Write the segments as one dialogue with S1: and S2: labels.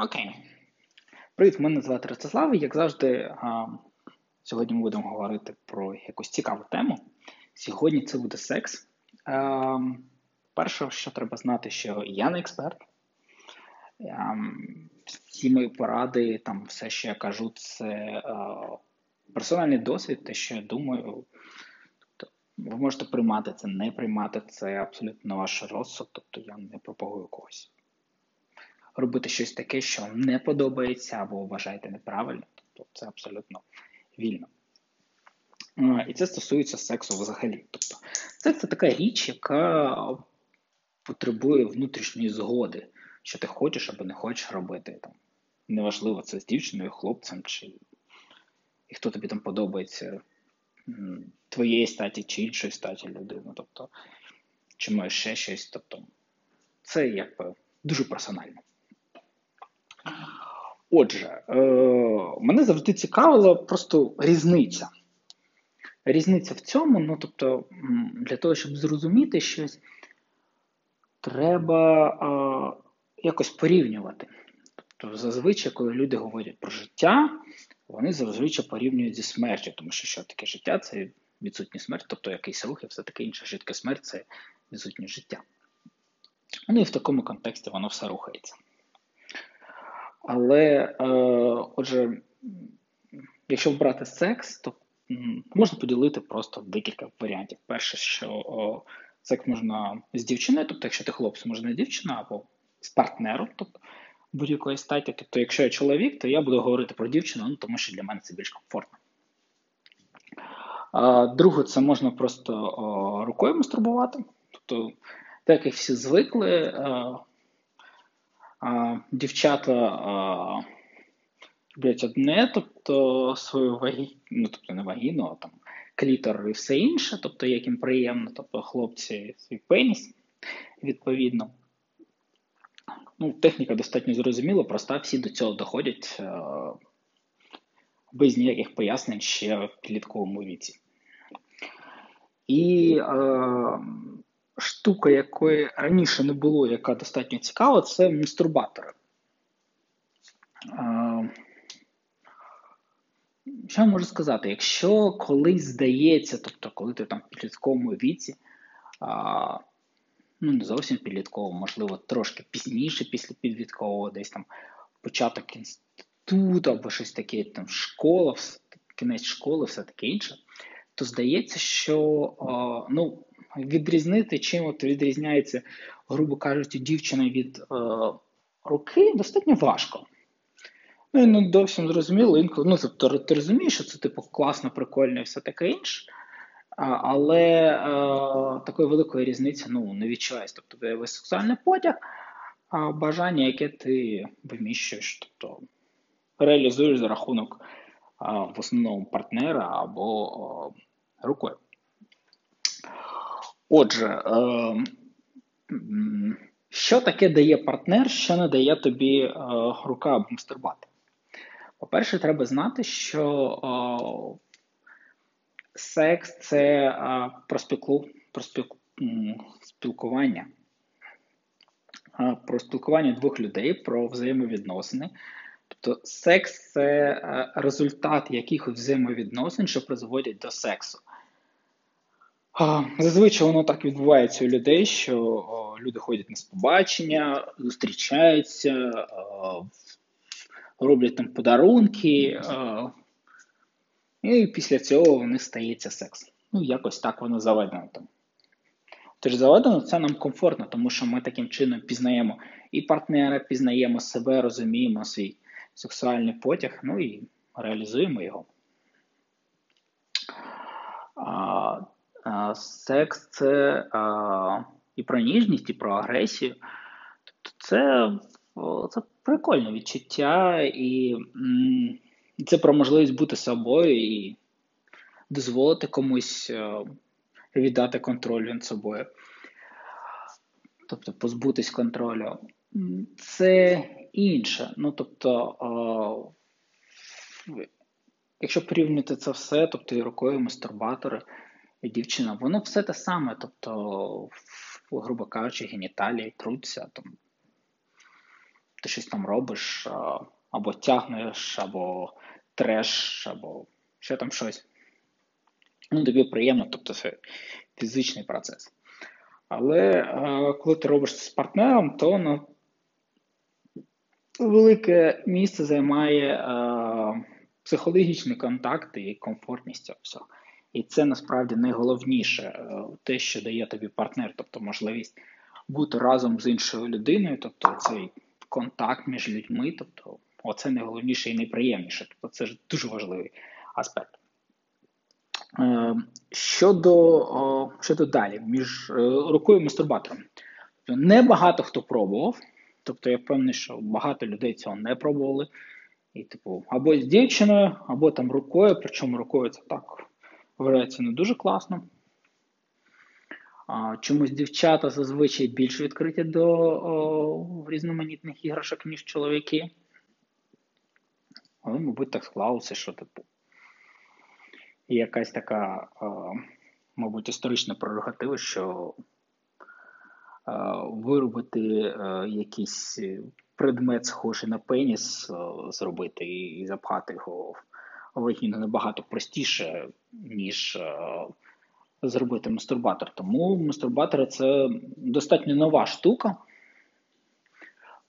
S1: Окей. Привіт, мене звати Ростислав. Як завжди, сьогодні ми будемо говорити про якусь цікаву тему. Сьогодні це буде секс. Перше, що треба знати, що я не експерт. Всі мої поради, там все, що я кажу, це персональний досвід, те, що я думаю. Тобто, ви можете приймати це, не приймати це абсолютно ваш розсуд, тобто я не пропагую когось робити щось таке, що вам не подобається або вважаєте неправильно, тобто це абсолютно вільно. І це стосується сексу взагалі. Тобто, секс це така річ, яка потребує внутрішньої згоди, що ти хочеш або не хочеш робити. Там. Неважливо, це з дівчиною, хлопцем, чи і хто тобі там подобається твоєї статі чи іншої статі людини. Тобто, чи маєш ще щось. Тобто, це якби дуже персонально. Отже, е, мене завжди цікавила просто різниця. Різниця в цьому, ну тобто, для того, щоб зрозуміти щось, треба е, якось порівнювати. Тобто, зазвичай, коли люди говорять про життя, вони зазвичай порівнюють зі смертю, тому що що таке життя це відсутність смерть, тобто якийсь рух і все таке інше. Жидка смерть це відсутність життя. Ну і в такому контексті воно все рухається. Але, е, отже, якщо брати секс, то можна поділити просто декілька варіантів. Перше, що о, секс можна з дівчиною, тобто, якщо ти хлопець, можна дівчина, або з партнером, тобто будь-якої статі. Тобто, якщо я чоловік, то я буду говорити про дівчину, ну, тому що для мене це більш комфортно. Друге, це можна просто о, рукою мастурбувати. Тобто, так як всі звикли, о, а, дівчата а, роблять одне, тобто свою вагіну, ну тобто не вагіну, а там клітор і все інше, тобто як їм приємно, тобто хлопці свій пеніс, відповідно. Ну, Техніка достатньо зрозуміла, проста, всі до цього доходять без ніяких пояснень ще в підлітковому віці. І штука, якої раніше не було, яка достатньо цікава, це мастурбатори. Що я можу сказати? Якщо колись здається, тобто, коли ти там в підлітковому віці, а, ну не зовсім підлітково, можливо, трошки пізніше, після підліткового, десь там початок інституту або щось таке, там школа, кінець школи, все таке інше, то здається, що а, ну, відрізнити, чим от відрізняється, грубо кажучи, дівчина від е, руки, достатньо важко. Ну і не зовсім зрозуміло, інколи, ну, тобто ти розумієш, що це типу класно, прикольно і все таке інше. Але е, такої великої різниці ну, не відчуваєш. Тобто тебе сексуальний потяг, а бажання, яке ти виміщуєш, тобто реалізуєш за рахунок а, в основному партнера або а, рукою. Отже, е, що таке дає партнер, що не дає тобі е, рука або мастурбати? По-перше, треба знати, що е, секс це про, спілку, про спілку, спілкування. Про спілкування двох людей, про взаємовідносини. Тобто секс це результат якихось взаємовідносин, що призводять до сексу. Зазвичай воно так відбувається у людей, що люди ходять на побачення, зустрічаються, роблять там подарунки, і після цього них стається секс. Ну, якось так воно заведено там. Тож заведено це нам комфортно, тому що ми таким чином пізнаємо і партнера, пізнаємо себе, розуміємо свій сексуальний потяг, ну і реалізуємо його. Секс це і про ніжність, і про агресію. Тобто це це прикольне відчуття, і це про можливість бути собою і дозволити комусь віддати контроль над собою. Тобто позбутись контролю. Це інше. Ну, тобто, якщо порівняти це все, тобто і рукою мастурбатори дівчина, воно все те саме, тобто, грубо кажучи, геніталії труться, там, ти щось там робиш, або тягнеш, або треш, або ще там щось. Ну, тобі приємно, тобто це фізичний процес. Але коли ти робиш це з партнером, то ну, велике місце займає е, психологічний контакт і комфортність цього всього. І це насправді найголовніше, е, те, що дає тобі партнер, тобто можливість бути разом з іншою людиною, тобто цей контакт між людьми, тобто оце найголовніше і найприємніше. Тобто це ж дуже важливий аспект. Е, щодо щодо далі, між рукою і мастурбатором. Небагато хто пробував, тобто я впевнений, що багато людей цього не пробували. І, типу, або з дівчиною, або там рукою, причому рукою це так вважається не дуже класно. Чомусь дівчата зазвичай більш відкриті до о, різноманітних іграшок, ніж чоловіки. Але, мабуть, так склалося, що типу. І якась така, о, мабуть, історична прерогатива, що виробити якийсь предмет, схожий на пеніс, зробити і запхати його вагіну набагато простіше, ніж зробити мастурбатор. Тому мастурбатори це достатньо нова штука.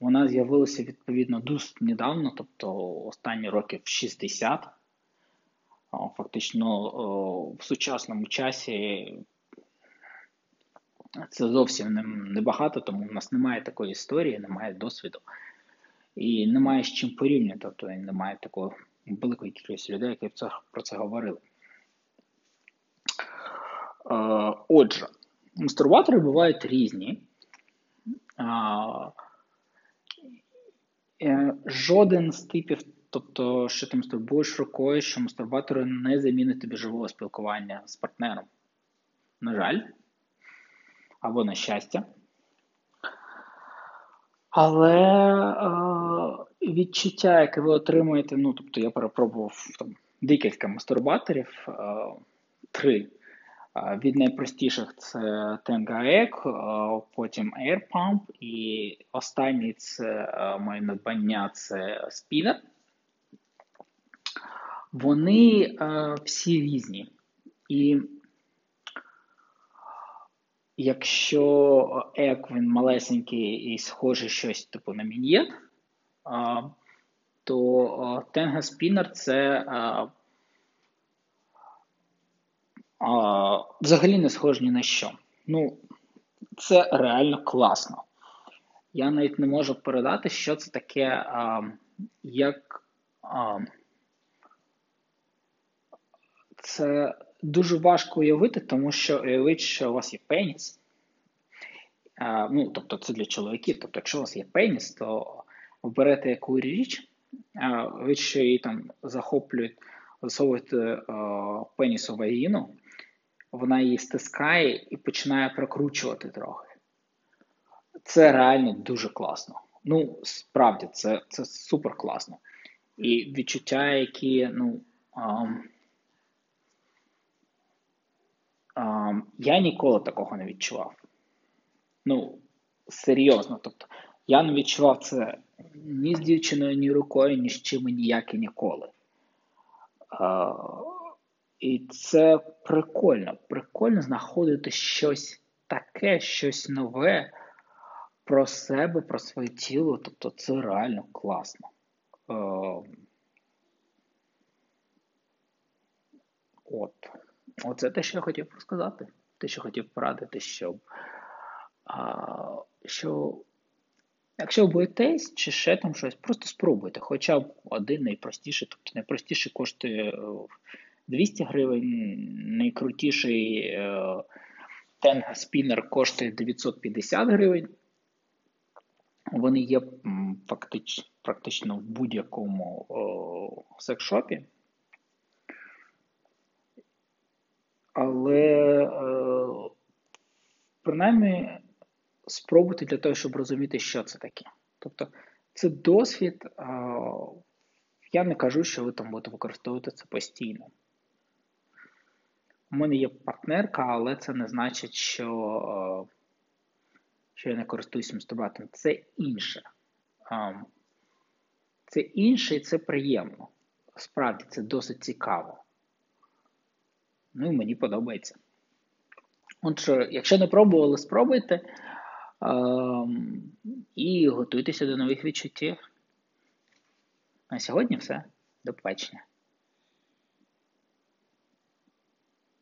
S1: Вона з'явилася відповідно досить недавно, тобто останні років 60. Фактично в сучасному часі це зовсім небагато, тому в нас немає такої історії, немає досвіду і немає з чим порівняти, тобто немає такої великої кількості людей, які про це говорили. Отже, мастурбатори бувають різні. Е, жоден з типів, тобто, що ти мастурбуєш рукою, що мастурбатори не замінить тобі живого спілкування з партнером. На жаль, або на щастя. Але е, відчуття, яке ви отримуєте, ну, тобто я перепробував там декілька мастурбаторів, е, три. Е, від найпростіших це Tenga Egg, потім Air Pump, і останній це е, моє надбання це Spinner. Вони е, всі різні. І Якщо ек він малесенький і схоже щось типу на мін'єт, то Тенга Спінер це взагалі не схоже ні на що. Ну, це реально класно. Я навіть не можу передати, що це таке, як це дуже важко уявити, тому що уявити, що у вас є пеніс. Ну, Тобто це для чоловіків. Тобто, якщо у вас є пеніс, то ви яку річ, ви ще її там захоплюєте, засовуєте пеніс у вагіну, вона її стискає і починає прокручувати трохи. Це реально дуже класно. Ну, справді, це це супер класно. І відчуття, які, ну. А, я ніколи такого не відчував. Ну, серйозно. Тобто, я не відчував це ні з дівчиною, ні рукою, ні з чим ніяк і ніколи. А, І це прикольно. Прикольно знаходити щось таке, щось нове про себе, про своє тіло. Тобто, це реально класно. А, От. Оце те, що я хотів розказати. Те, що хотів порадити, щоб а, що якщо ви боїтесь чи ще там щось, просто спробуйте. Хоча б один найпростіший, тобто найпростіший коштує 200 е, гривень, найкрутіший Тенга спінер коштує 950 гривень. Вони є фактично, практично в будь-якому секшопі. Але е, принаймні спробуйте для того, щоб розуміти, що це таке. Тобто це досвід, я не кажу, що ви там будете використовувати це постійно. У мене є партнерка, але це не значить, що що я не користуюся мастурбатором. Це інше. Це інше і це приємно. Справді, це досить цікаво. Ну і мені подобається. Отже, якщо не пробували, спробуйте і готуйтеся до нових відчуттів. На сьогодні все. До побачення.